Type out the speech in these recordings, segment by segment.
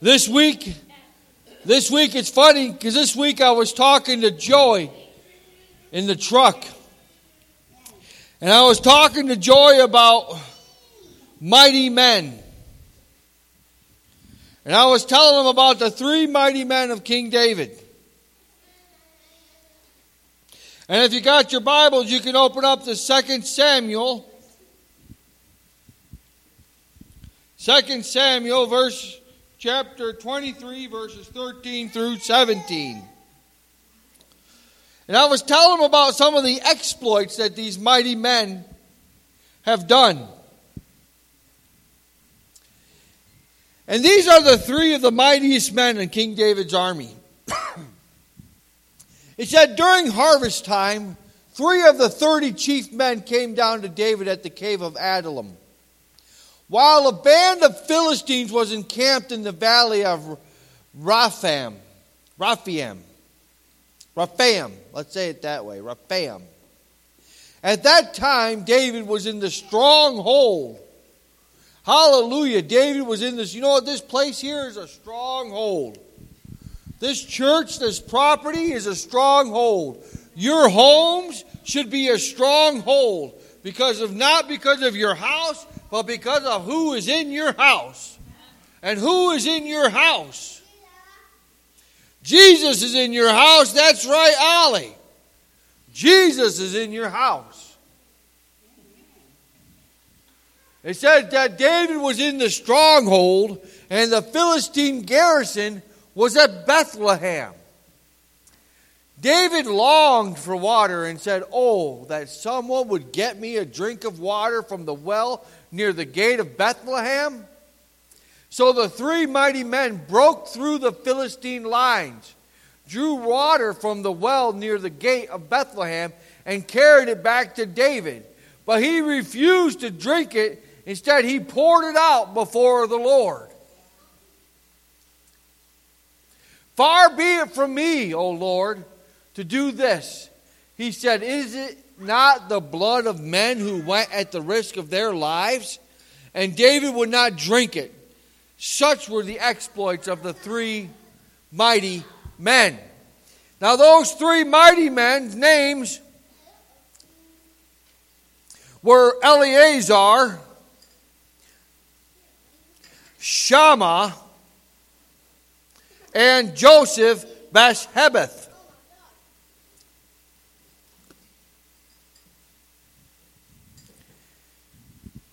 This week, this week it's funny because this week I was talking to Joy in the truck. And I was talking to Joy about mighty men. And I was telling him about the three mighty men of King David. And if you got your Bibles, you can open up to 2 Samuel. 2 Samuel, verse chapter 23, verses 13 through 17. And I was telling them about some of the exploits that these mighty men have done. And these are the three of the mightiest men in King David's army. it said during harvest time, three of the 30 chief men came down to David at the cave of Adullam. While a band of Philistines was encamped in the valley of Raphaim, Raphaim, Raphaim, let's say it that way, Raphaim. At that time, David was in the stronghold. Hallelujah. David was in this. You know what? This place here is a stronghold. This church, this property is a stronghold. Your homes should be a stronghold because of not because of your house, but because of who is in your house. And who is in your house? Jesus is in your house. That's right, Ollie. Jesus is in your house. It said that David was in the stronghold and the Philistine garrison was at Bethlehem. David longed for water and said, Oh, that someone would get me a drink of water from the well near the gate of Bethlehem? So the three mighty men broke through the Philistine lines, drew water from the well near the gate of Bethlehem, and carried it back to David. But he refused to drink it. Instead, he poured it out before the Lord. Far be it from me, O Lord, to do this. He said, Is it not the blood of men who went at the risk of their lives? And David would not drink it. Such were the exploits of the three mighty men. Now, those three mighty men's names were Eleazar, Shammah, and Joseph Bashebeth.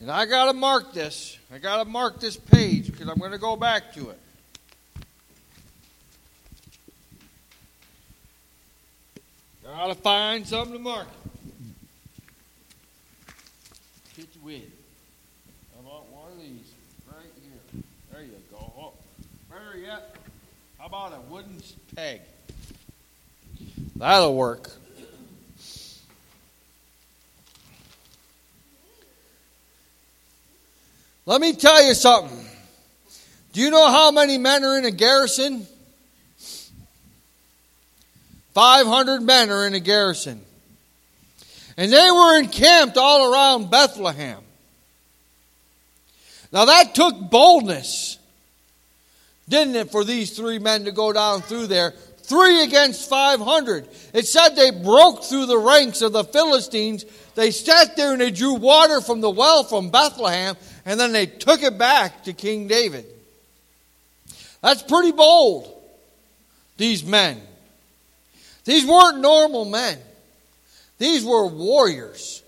And I got to mark this. I got to mark this page because I'm going to go back to it. Got to find something to mark. You with. How about one of these right here? There you go. Oh, better yet, how about a wooden peg? That'll work. Let me tell you something. Do you know how many men are in a garrison? 500 men are in a garrison. And they were encamped all around Bethlehem. Now that took boldness, didn't it, for these three men to go down through there? Three against 500. It said they broke through the ranks of the Philistines. They sat there and they drew water from the well from Bethlehem and then they took it back to King David. That's pretty bold, these men. These weren't normal men, these were warriors.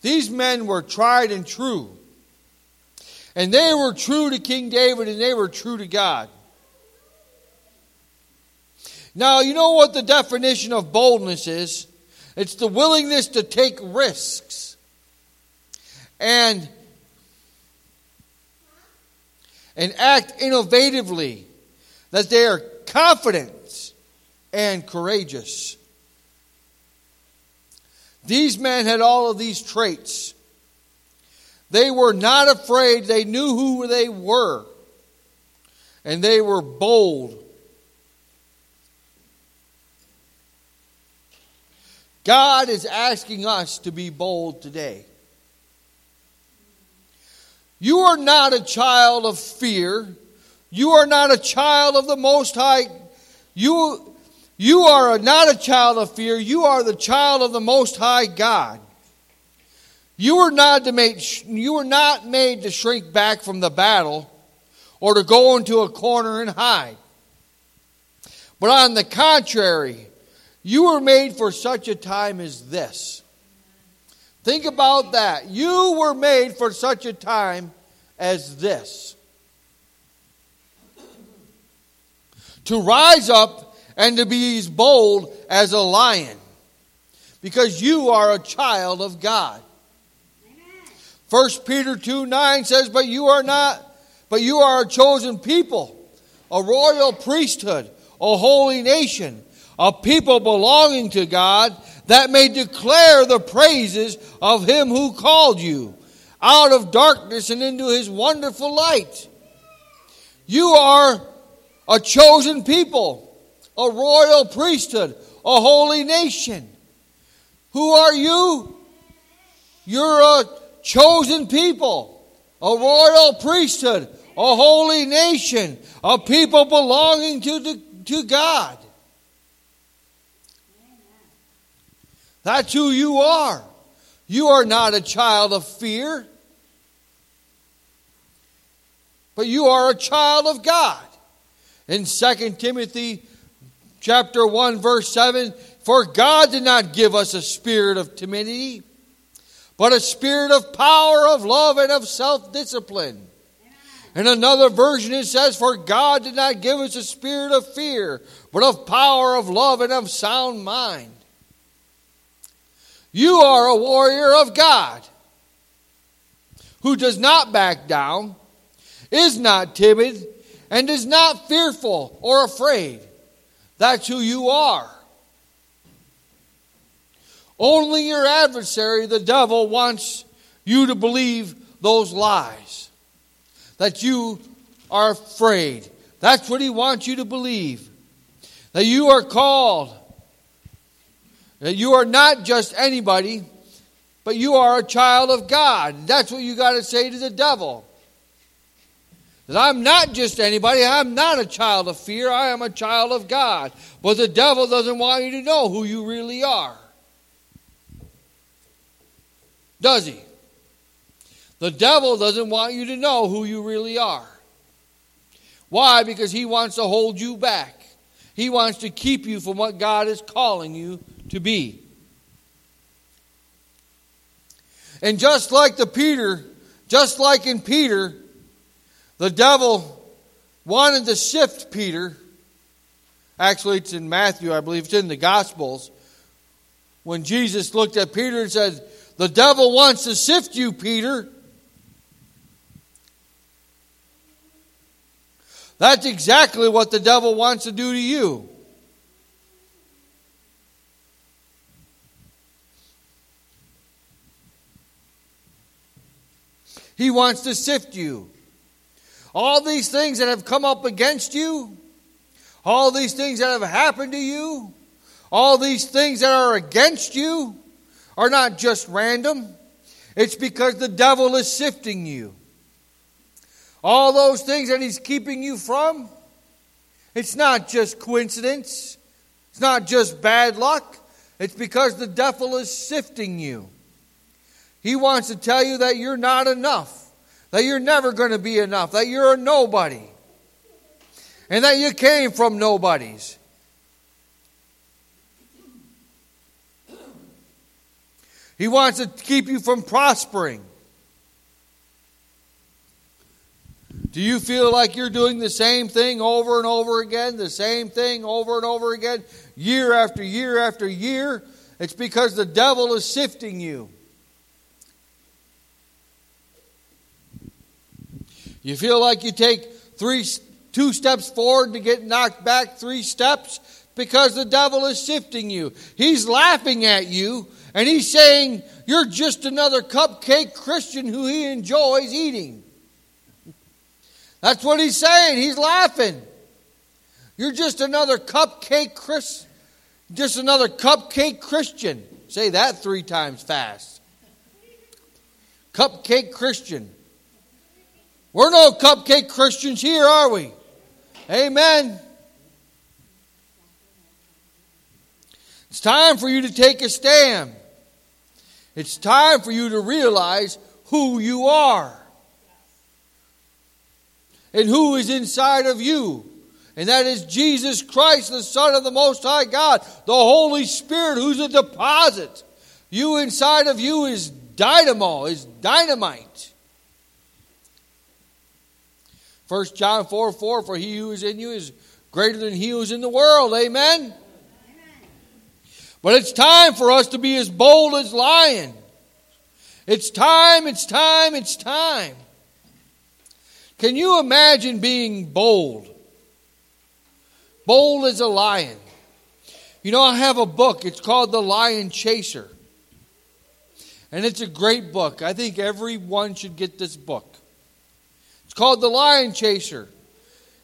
These men were tried and true. And they were true to King David and they were true to God. Now, you know what the definition of boldness is? It's the willingness to take risks. And and act innovatively, that they are confident and courageous. These men had all of these traits. They were not afraid, they knew who they were, and they were bold. God is asking us to be bold today. You are not a child of fear. You are not a child of the Most High. You, you are not a child of fear. You are the child of the Most High God. You were not to make, you were not made to shrink back from the battle or to go into a corner and hide. But on the contrary, you were made for such a time as this. Think about that. You were made for such a time as this. To rise up and to be as bold as a lion. Because you are a child of God. 1 Peter 2 9 says, But you are not, but you are a chosen people, a royal priesthood, a holy nation, a people belonging to God, that may declare the praises of him who called you out of darkness and into his wonderful light. You are a chosen people, a royal priesthood, a holy nation. Who are you? You're a chosen people, a royal priesthood, a holy nation, a people belonging to, the, to God. That's who you are. You are not a child of fear, but you are a child of God. In 2 Timothy chapter 1 verse 7, for God did not give us a spirit of timidity, but a spirit of power, of love, and of self discipline. In another version, it says, For God did not give us a spirit of fear, but of power, of love, and of sound mind. You are a warrior of God who does not back down, is not timid, and is not fearful or afraid. That's who you are. Only your adversary, the devil, wants you to believe those lies. That you are afraid. That's what he wants you to believe. That you are called that you are not just anybody, but you are a child of God. That's what you got to say to the devil. That I'm not just anybody, I'm not a child of fear, I am a child of God. But the devil doesn't want you to know who you really are. Does he? The devil doesn't want you to know who you really are. Why? Because he wants to hold you back. He wants to keep you from what God is calling you to be. And just like the Peter, just like in Peter, the devil wanted to sift Peter. Actually, it's in Matthew, I believe it's in the Gospels. When Jesus looked at Peter and said, The devil wants to sift you, Peter. That's exactly what the devil wants to do to you. He wants to sift you. All these things that have come up against you, all these things that have happened to you, all these things that are against you are not just random. It's because the devil is sifting you. All those things that he's keeping you from, it's not just coincidence. It's not just bad luck. It's because the devil is sifting you. He wants to tell you that you're not enough, that you're never going to be enough, that you're a nobody, and that you came from nobodies. He wants to keep you from prospering. Do you feel like you're doing the same thing over and over again, the same thing over and over again, year after year after year? It's because the devil is sifting you. You feel like you take three, two steps forward to get knocked back three steps because the devil is sifting you. He's laughing at you and he's saying, You're just another cupcake Christian who he enjoys eating. That's what he's saying. He's laughing. You're just another cupcake Chris, just another cupcake Christian. Say that three times fast. Cupcake Christian. We're no cupcake Christians here, are we? Amen. It's time for you to take a stand. It's time for you to realize who you are and who is inside of you. And that is Jesus Christ, the Son of the Most High God, the Holy Spirit, who's a deposit. You inside of you is dynamo, is dynamite. 1 John 4 4 For he who is in you is greater than he who is in the world. Amen? Amen. But it's time for us to be as bold as lion. It's time, it's time, it's time. Can you imagine being bold? Bold as a lion. You know, I have a book. It's called The Lion Chaser. And it's a great book. I think everyone should get this book. It's called The Lion Chaser.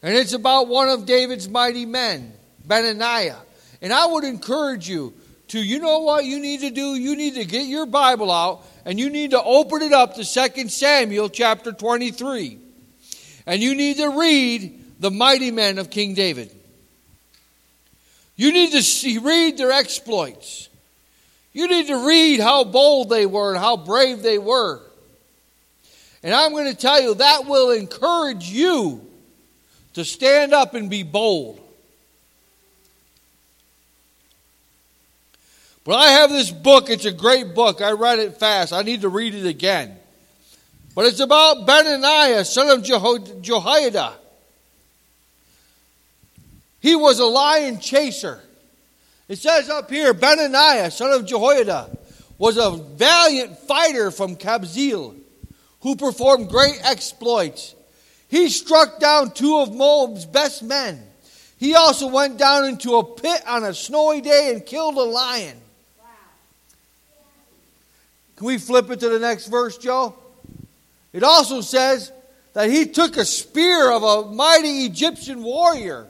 And it's about one of David's mighty men, Benaniah. And I would encourage you to, you know what you need to do? You need to get your Bible out and you need to open it up to 2 Samuel chapter 23. And you need to read the mighty men of King David. You need to see, read their exploits. You need to read how bold they were and how brave they were. And I'm going to tell you that will encourage you to stand up and be bold. But I have this book. It's a great book. I read it fast. I need to read it again. But it's about Benaniah, son of Jeho- Jehoiada. He was a lion chaser. It says up here, Benaniah, son of Jehoiada, was a valiant fighter from Kabzeel who performed great exploits. He struck down two of Moab's best men. He also went down into a pit on a snowy day and killed a lion. Can we flip it to the next verse, Joe? It also says that he took a spear of a mighty Egyptian warrior.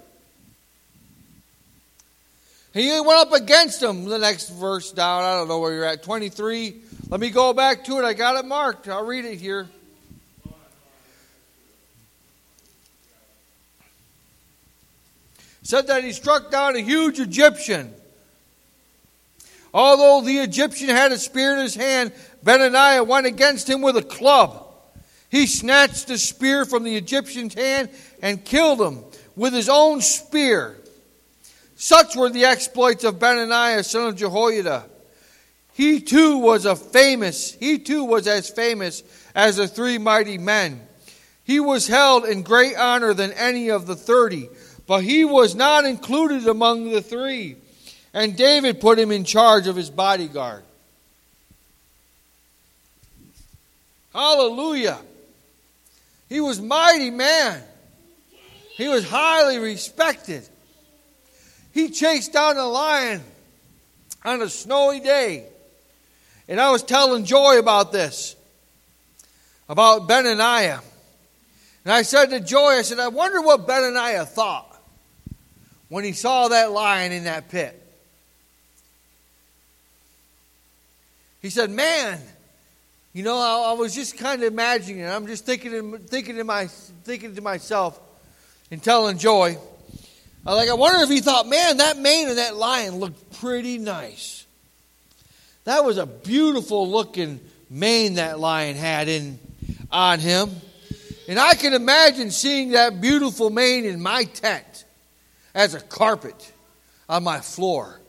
He went up against him. The next verse down, I don't know where you're at, 23. Let me go back to it. I got it marked. I'll read it here. said that he struck down a huge Egyptian. Although the Egyptian had a spear in his hand, Benaniah went against him with a club. He snatched the spear from the Egyptian's hand and killed him with his own spear. Such were the exploits of Benaniah, son of Jehoiada. He too was a famous, he too was as famous as the three mighty men. He was held in great honor than any of the thirty, but he was not included among the three. And David put him in charge of his bodyguard. Hallelujah. He was mighty man. He was highly respected. He chased down a lion on a snowy day. And I was telling Joy about this, about Benaniah. And I said to Joy, I said, I wonder what Benaniah thought when he saw that lion in that pit. He said, Man, you know, I, I was just kind of imagining it. I'm just thinking, thinking, to my, thinking to myself and telling Joy. Like, I wonder if he thought, man, that mane of that lion looked pretty nice. That was a beautiful looking mane that lion had in on him. And I can imagine seeing that beautiful mane in my tent as a carpet on my floor.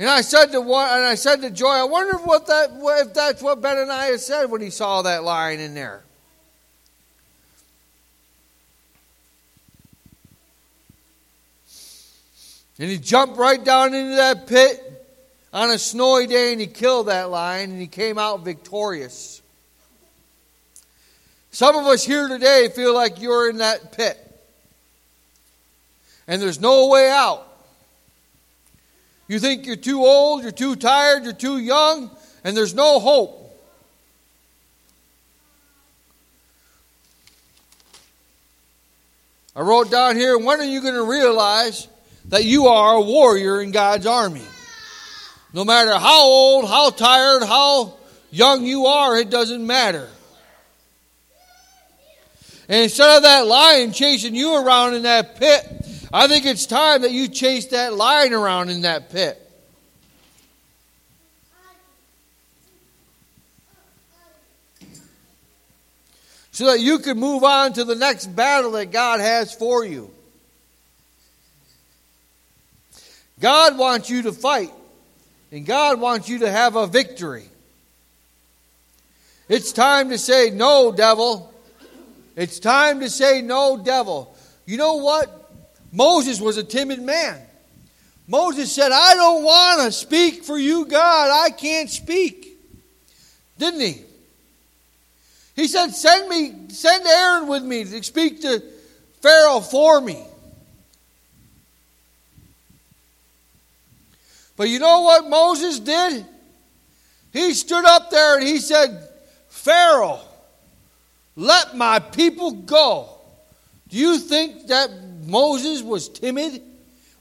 And I said to one, and I said to Joy, I wonder what that, if that's what Benaniah said when he saw that lion in there. And he jumped right down into that pit on a snowy day and he killed that lion and he came out victorious. Some of us here today feel like you're in that pit and there's no way out. You think you're too old, you're too tired, you're too young, and there's no hope. I wrote down here, when are you going to realize that you are a warrior in God's army? No matter how old, how tired, how young you are, it doesn't matter. And instead of that lion chasing you around in that pit, I think it's time that you chase that lion around in that pit. So that you can move on to the next battle that God has for you. God wants you to fight, and God wants you to have a victory. It's time to say, No, devil. It's time to say, No, devil. You know what? Moses was a timid man. Moses said, I don't want to speak for you, God. I can't speak. Didn't he? He said, Send me, send Aaron with me to speak to Pharaoh for me. But you know what Moses did? He stood up there and he said, Pharaoh, let my people go. Do you think that Moses was timid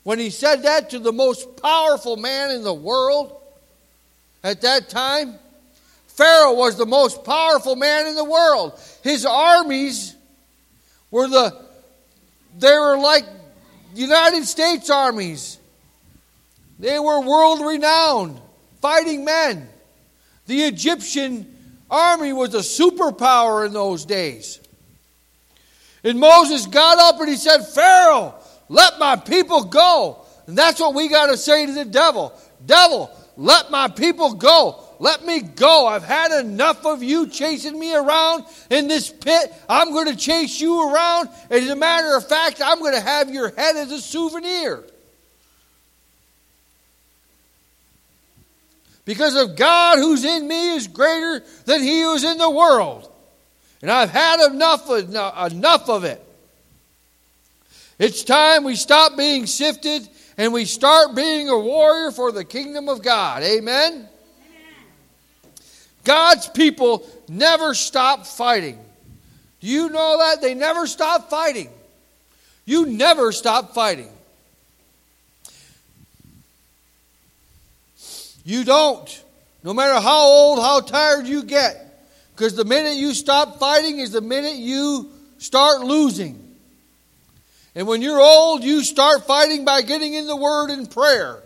when he said that to the most powerful man in the world at that time? Pharaoh was the most powerful man in the world. His armies were the they were like United States armies. They were world renowned, fighting men. The Egyptian army was a superpower in those days. And Moses got up and he said, Pharaoh, let my people go. And that's what we got to say to the devil Devil, let my people go. Let me go. I've had enough of you chasing me around in this pit. I'm going to chase you around. As a matter of fact, I'm going to have your head as a souvenir. Because of God who's in me is greater than he who's in the world. And I've had enough of, enough of it. It's time we stop being sifted and we start being a warrior for the kingdom of God. Amen? Amen. God's people never stop fighting. Do you know that? They never stop fighting. You never stop fighting. You don't. No matter how old, how tired you get. Because the minute you stop fighting is the minute you start losing. And when you're old, you start fighting by getting in the Word and prayer.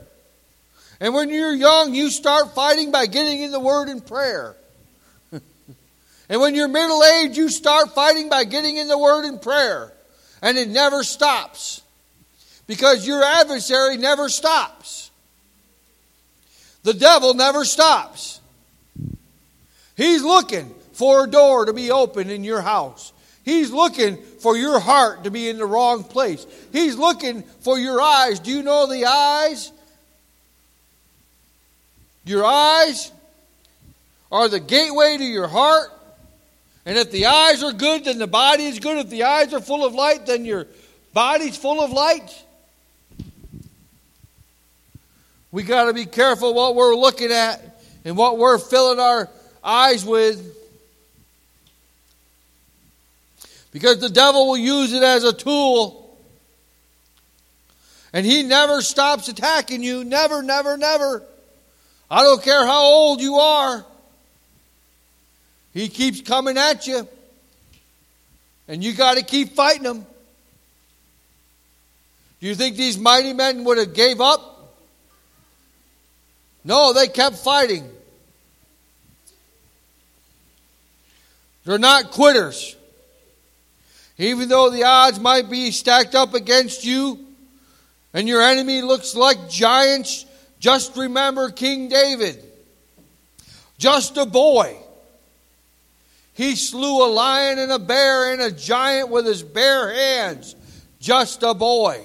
And when you're young, you start fighting by getting in the Word and prayer. and when you're middle aged, you start fighting by getting in the Word and prayer. And it never stops. Because your adversary never stops. The devil never stops. He's looking for a door to be open in your house. He's looking for your heart to be in the wrong place. He's looking for your eyes. Do you know the eyes? Your eyes are the gateway to your heart. And if the eyes are good, then the body is good. If the eyes are full of light, then your body's full of light. We got to be careful what we're looking at and what we're filling our eyes with. Because the devil will use it as a tool. And he never stops attacking you. Never, never, never. I don't care how old you are. He keeps coming at you. And you got to keep fighting him. Do you think these mighty men would have gave up? No, they kept fighting. They're not quitters. Even though the odds might be stacked up against you and your enemy looks like giants, just remember King David. Just a boy. He slew a lion and a bear and a giant with his bare hands. Just a boy.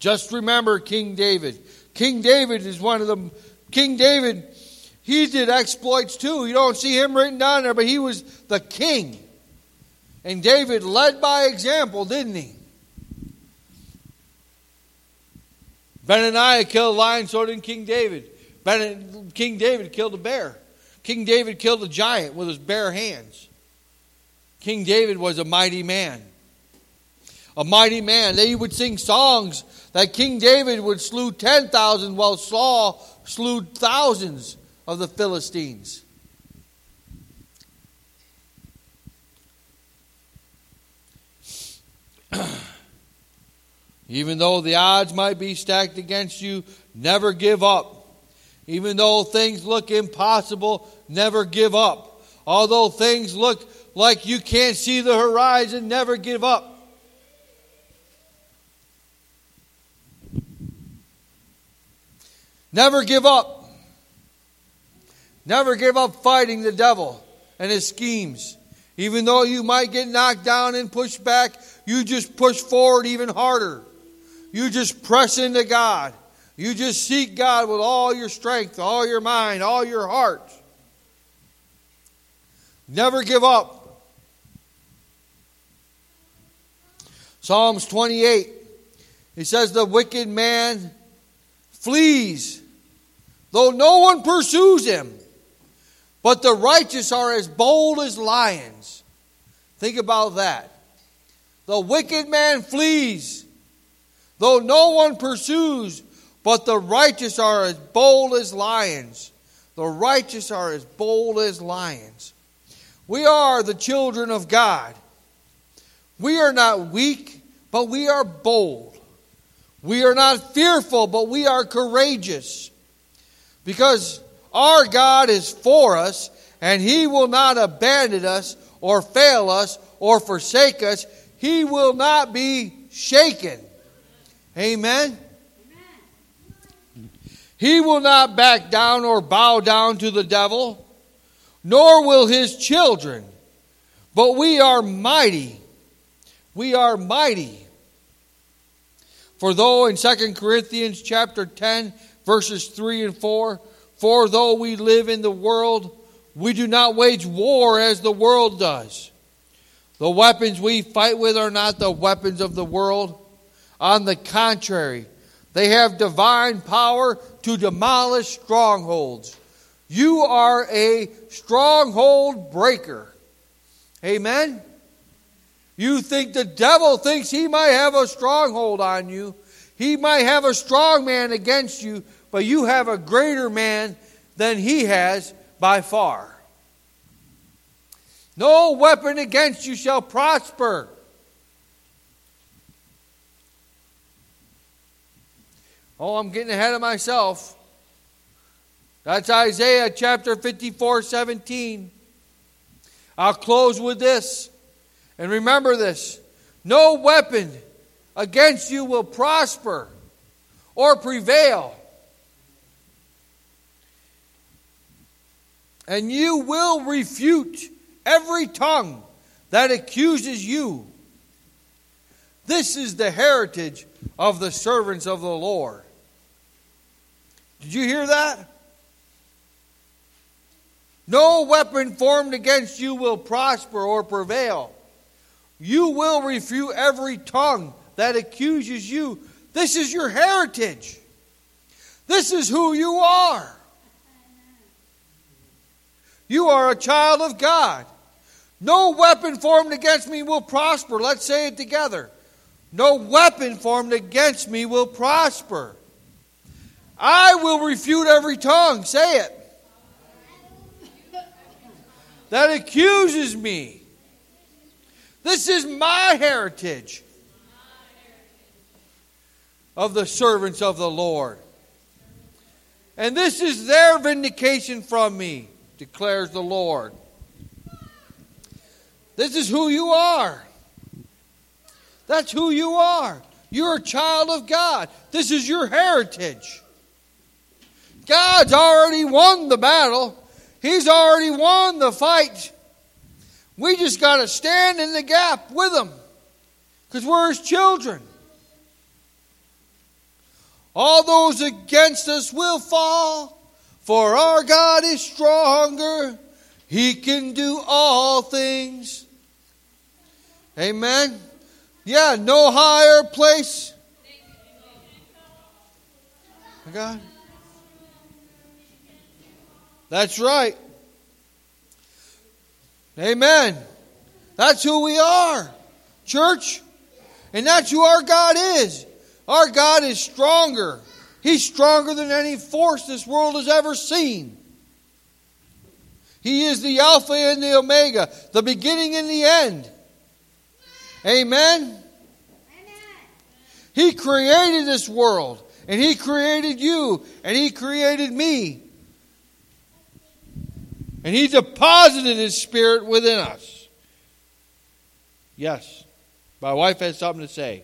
Just remember King David. King David is one of them. King David, he did exploits too. You don't see him written down there, but he was the king. And David led by example, didn't he? Benaniah killed a lion, so did King David. Ben, King David killed a bear. King David killed a giant with his bare hands. King David was a mighty man. A mighty man. They would sing songs that King David would slew 10,000 while Saul slew thousands of the Philistines. Even though the odds might be stacked against you, never give up. Even though things look impossible, never give up. Although things look like you can't see the horizon, never give up. Never give up. Never give up fighting the devil and his schemes. Even though you might get knocked down and pushed back, you just push forward even harder. You just press into God. You just seek God with all your strength, all your mind, all your heart. Never give up. Psalms 28, he says, The wicked man flees, though no one pursues him. But the righteous are as bold as lions. Think about that. The wicked man flees, though no one pursues, but the righteous are as bold as lions. The righteous are as bold as lions. We are the children of God. We are not weak, but we are bold. We are not fearful, but we are courageous. Because our God is for us, and He will not abandon us or fail us or forsake us. He will not be shaken. Amen. He will not back down or bow down to the devil, nor will his children. But we are mighty. We are mighty. For though in 2 Corinthians chapter 10 verses 3 and 4, for though we live in the world, we do not wage war as the world does. The weapons we fight with are not the weapons of the world. On the contrary, they have divine power to demolish strongholds. You are a stronghold breaker. Amen? You think the devil thinks he might have a stronghold on you. He might have a strong man against you, but you have a greater man than he has by far. No weapon against you shall prosper. Oh, I'm getting ahead of myself. That's Isaiah chapter 54 17. I'll close with this. And remember this no weapon against you will prosper or prevail. And you will refute every tongue that accuses you. This is the heritage of the servants of the Lord. Did you hear that? No weapon formed against you will prosper or prevail. You will refute every tongue that accuses you. This is your heritage. This is who you are. You are a child of God. No weapon formed against me will prosper. Let's say it together. No weapon formed against me will prosper. I will refute every tongue. Say it. That accuses me. This is my heritage of the servants of the Lord. And this is their vindication from me declares the Lord. This is who you are. That's who you are. You're a child of God. This is your heritage. God's already won the battle, He's already won the fight. We just got to stand in the gap with Him because we're His children. All those against us will fall. For our God is stronger. He can do all things. Amen. Yeah, no higher place. God. That's right. Amen. That's who we are, church. And that's who our God is. Our God is stronger. He's stronger than any force this world has ever seen. He is the Alpha and the Omega, the beginning and the end. Amen. Amen. He created this world, and He created you, and He created me. And He deposited His Spirit within us. Yes, my wife has something to say.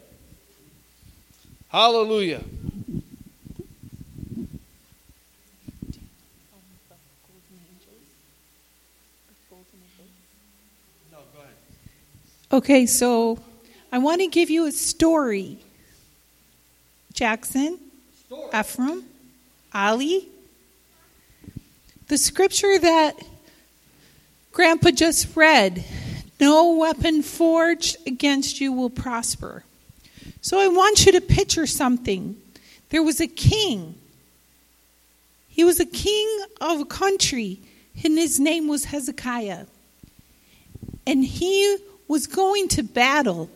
Hallelujah. Okay, so I want to give you a story. Jackson, story. Ephraim, Ali. The scripture that Grandpa just read no weapon forged against you will prosper. So I want you to picture something. There was a king. He was a king of a country, and his name was Hezekiah. And he was going to battle.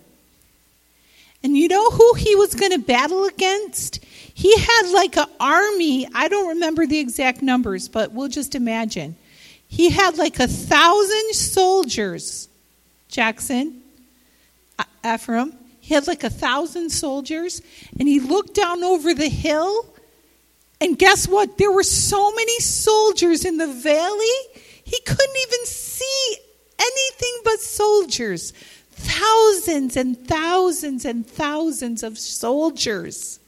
And you know who he was going to battle against? He had like an army. I don't remember the exact numbers, but we'll just imagine. He had like a thousand soldiers, Jackson, Ephraim. He had like a thousand soldiers, and he looked down over the hill, and guess what? There were so many soldiers in the valley, he couldn't even see anything but soldiers. Thousands and thousands and thousands of soldiers.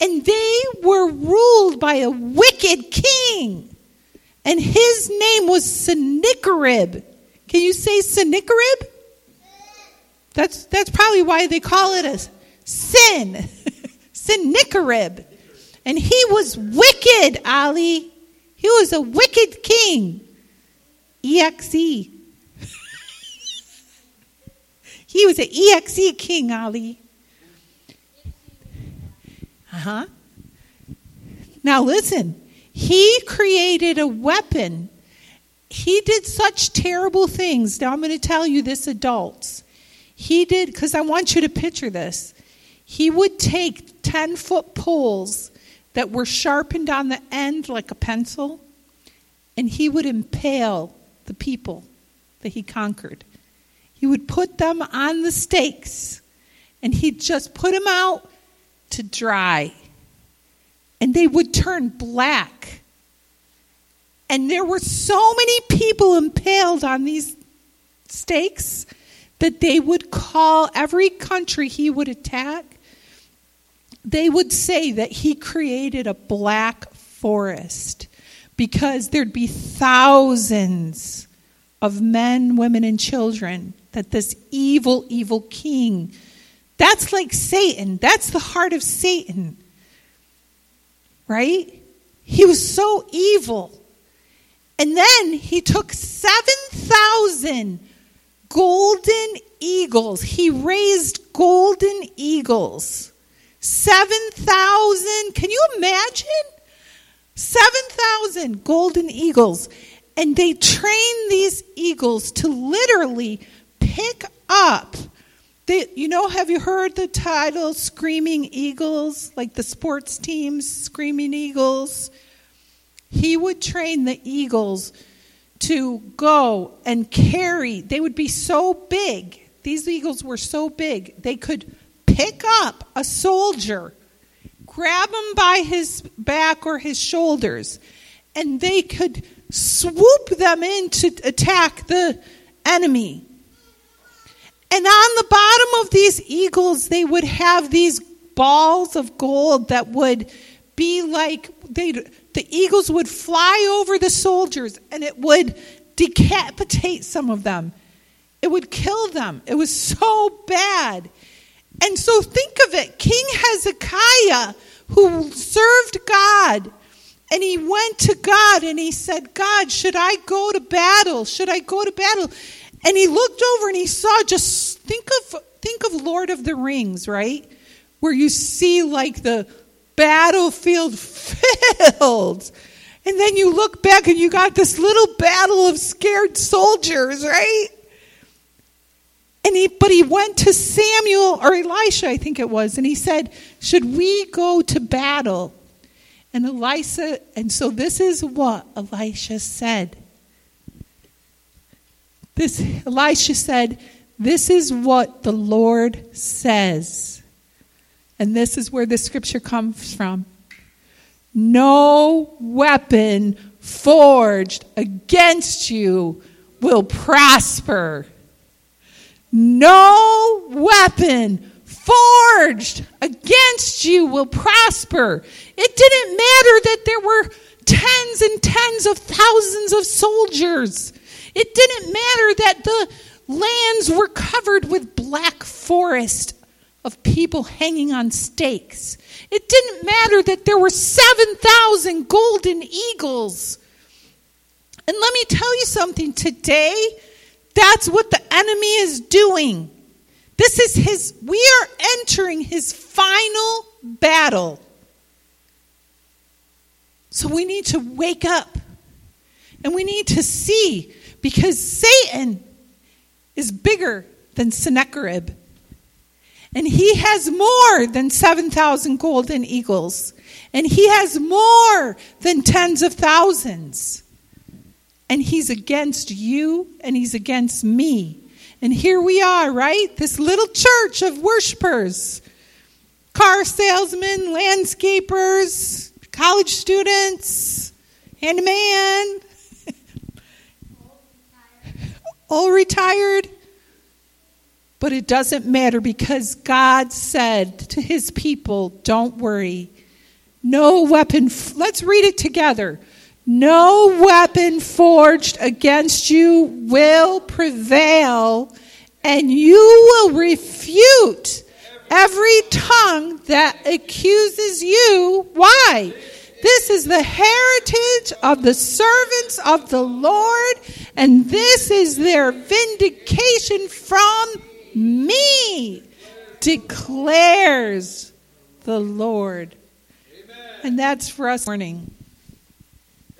And they were ruled by a wicked king. And his name was Sennacherib. Can you say Sennacherib? That's, that's probably why they call it a sin. Sennacherib. And he was wicked, Ali. He was a wicked king. EXE. He was an EXE king, Ali. Uh huh. Now listen, he created a weapon. He did such terrible things. Now I'm going to tell you this, adults. He did, because I want you to picture this. He would take 10 foot poles that were sharpened on the end like a pencil, and he would impale the people that he conquered. He would put them on the stakes and he'd just put them out to dry. And they would turn black. And there were so many people impaled on these stakes that they would call every country he would attack, they would say that he created a black forest because there'd be thousands of men, women, and children that this evil, evil king, that's like Satan. That's the heart of Satan. Right? He was so evil. And then he took 7,000 golden eagles. He raised golden eagles. 7,000. Can you imagine? 7,000 golden eagles. And they trained these eagles to literally pick up. You know, have you heard the title Screaming Eagles, like the sports teams, Screaming Eagles? He would train the eagles to go and carry. They would be so big. These eagles were so big, they could pick up a soldier, grab him by his back or his shoulders, and they could swoop them in to attack the enemy. And on the bottom of these eagles, they would have these balls of gold that would be like they the eagles would fly over the soldiers and it would decapitate some of them. It would kill them. It was so bad. And so think of it King Hezekiah, who served God, and he went to God and he said, God, should I go to battle? Should I go to battle? And he looked over and he saw just think of think of Lord of the Rings, right? Where you see like the battlefield filled. And then you look back and you got this little battle of scared soldiers, right? And he, but he went to Samuel or Elisha, I think it was, and he said, Should we go to battle? And Elisha, and so this is what Elisha said. This Elisha said, This is what the Lord says. And this is where the scripture comes from. No weapon forged against you will prosper. No weapon forged against you will prosper. It didn't matter that there were tens and tens of thousands of soldiers. It didn't matter that the lands were covered with black forest of people hanging on stakes. It didn't matter that there were 7,000 golden eagles. And let me tell you something today, that's what the enemy is doing. This is his, we are entering his final battle. So we need to wake up and we need to see because Satan is bigger than Sennacherib. And he has more than 7,000 golden eagles. And he has more than tens of thousands. And he's against you and he's against me. And here we are, right? This little church of worshipers car salesmen, landscapers, college students, handyman, all retired. But it doesn't matter because God said to his people, Don't worry. No weapon, let's read it together. No weapon forged against you will prevail, and you will refute every tongue that accuses you. Why? This is the heritage of the servants of the Lord, and this is their vindication from me, declares the Lord. Amen. And that's for us morning.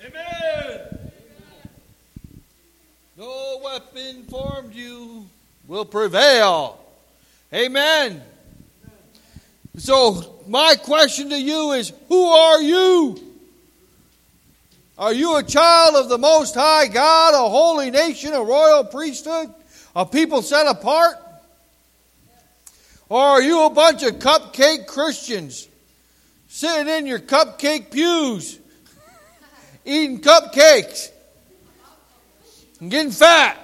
Amen. No weapon formed you will prevail. Amen. So, my question to you is who are you? Are you a child of the Most High God, a holy nation, a royal priesthood, a people set apart? Or are you a bunch of cupcake Christians sitting in your cupcake pews, eating cupcakes, and getting fat?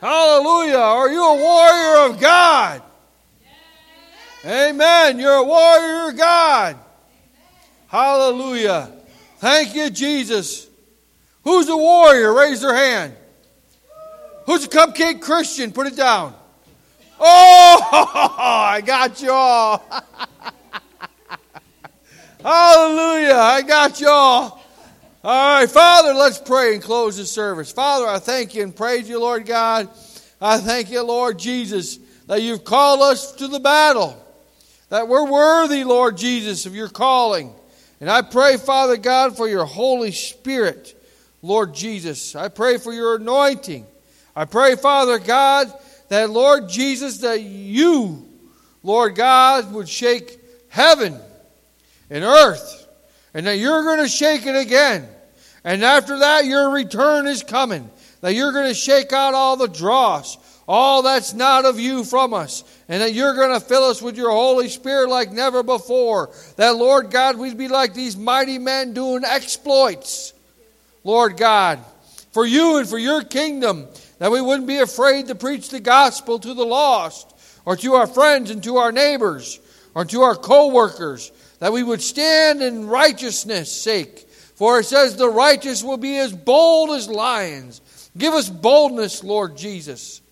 Hallelujah. Are you a warrior of God? Amen. You're a warrior God. Hallelujah. Thank you, Jesus. Who's a warrior? Raise their hand. Who's a cupcake Christian? Put it down. Oh, I got you all. Hallelujah. I got you all. All right, Father, let's pray and close this service. Father, I thank you and praise you, Lord God. I thank you, Lord Jesus, that you've called us to the battle, that we're worthy, Lord Jesus, of your calling. And I pray, Father God, for your Holy Spirit, Lord Jesus. I pray for your anointing. I pray, Father God, that, Lord Jesus, that you, Lord God, would shake heaven and earth, and that you're going to shake it again. And after that, your return is coming. That you're going to shake out all the dross, all that's not of you from us, and that you're going to fill us with your Holy Spirit like never before. That, Lord God, we'd be like these mighty men doing exploits, Lord God, for you and for your kingdom that we wouldn't be afraid to preach the gospel to the lost, or to our friends and to our neighbors, or to our co workers, that we would stand in righteousness' sake. For it says, The righteous will be as bold as lions. Give us boldness, Lord Jesus,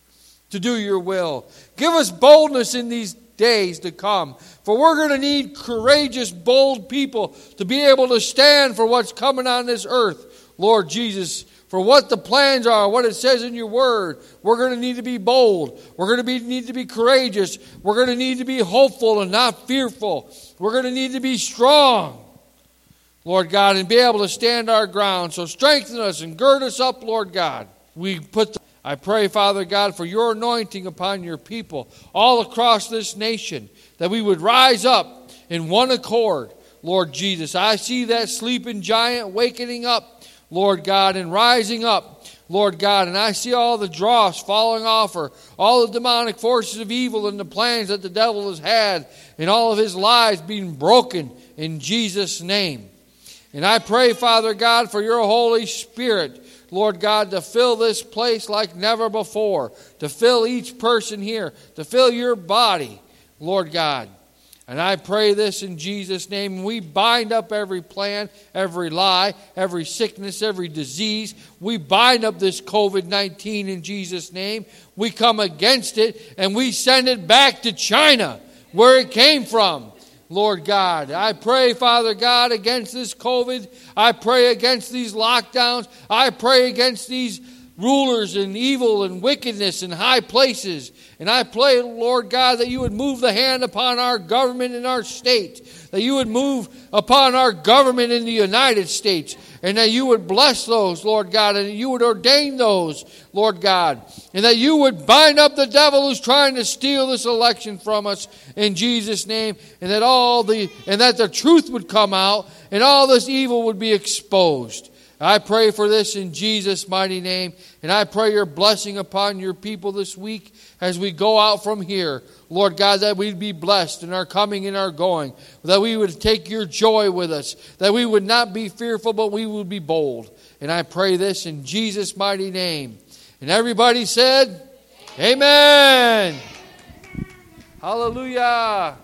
to do your will. Give us boldness in these days to come. For we're going to need courageous, bold people to be able to stand for what's coming on this earth, Lord Jesus for what the plans are, what it says in your word. We're going to need to be bold. We're going to be, need to be courageous. We're going to need to be hopeful and not fearful. We're going to need to be strong, Lord God, and be able to stand our ground. So strengthen us and gird us up, Lord God. We put the, I pray, Father God, for your anointing upon your people all across this nation, that we would rise up in one accord, Lord Jesus. I see that sleeping giant wakening up Lord God, and rising up, Lord God, and I see all the dross falling off her, all the demonic forces of evil and the plans that the devil has had, and all of his lies being broken in Jesus' name. And I pray, Father God, for your Holy Spirit, Lord God, to fill this place like never before, to fill each person here, to fill your body, Lord God. And I pray this in Jesus' name. We bind up every plan, every lie, every sickness, every disease. We bind up this COVID 19 in Jesus' name. We come against it and we send it back to China, where it came from. Lord God, I pray, Father God, against this COVID. I pray against these lockdowns. I pray against these rulers and evil and wickedness in high places. And I pray, Lord God, that you would move the hand upon our government in our state, that you would move upon our government in the United States, and that you would bless those, Lord God, and you would ordain those, Lord God, and that you would bind up the devil who's trying to steal this election from us in Jesus' name, and that all the and that the truth would come out and all this evil would be exposed. I pray for this in Jesus' mighty name. And I pray your blessing upon your people this week as we go out from here. Lord God, that we'd be blessed in our coming and our going. That we would take your joy with us. That we would not be fearful, but we would be bold. And I pray this in Jesus' mighty name. And everybody said, Amen. Amen. Hallelujah.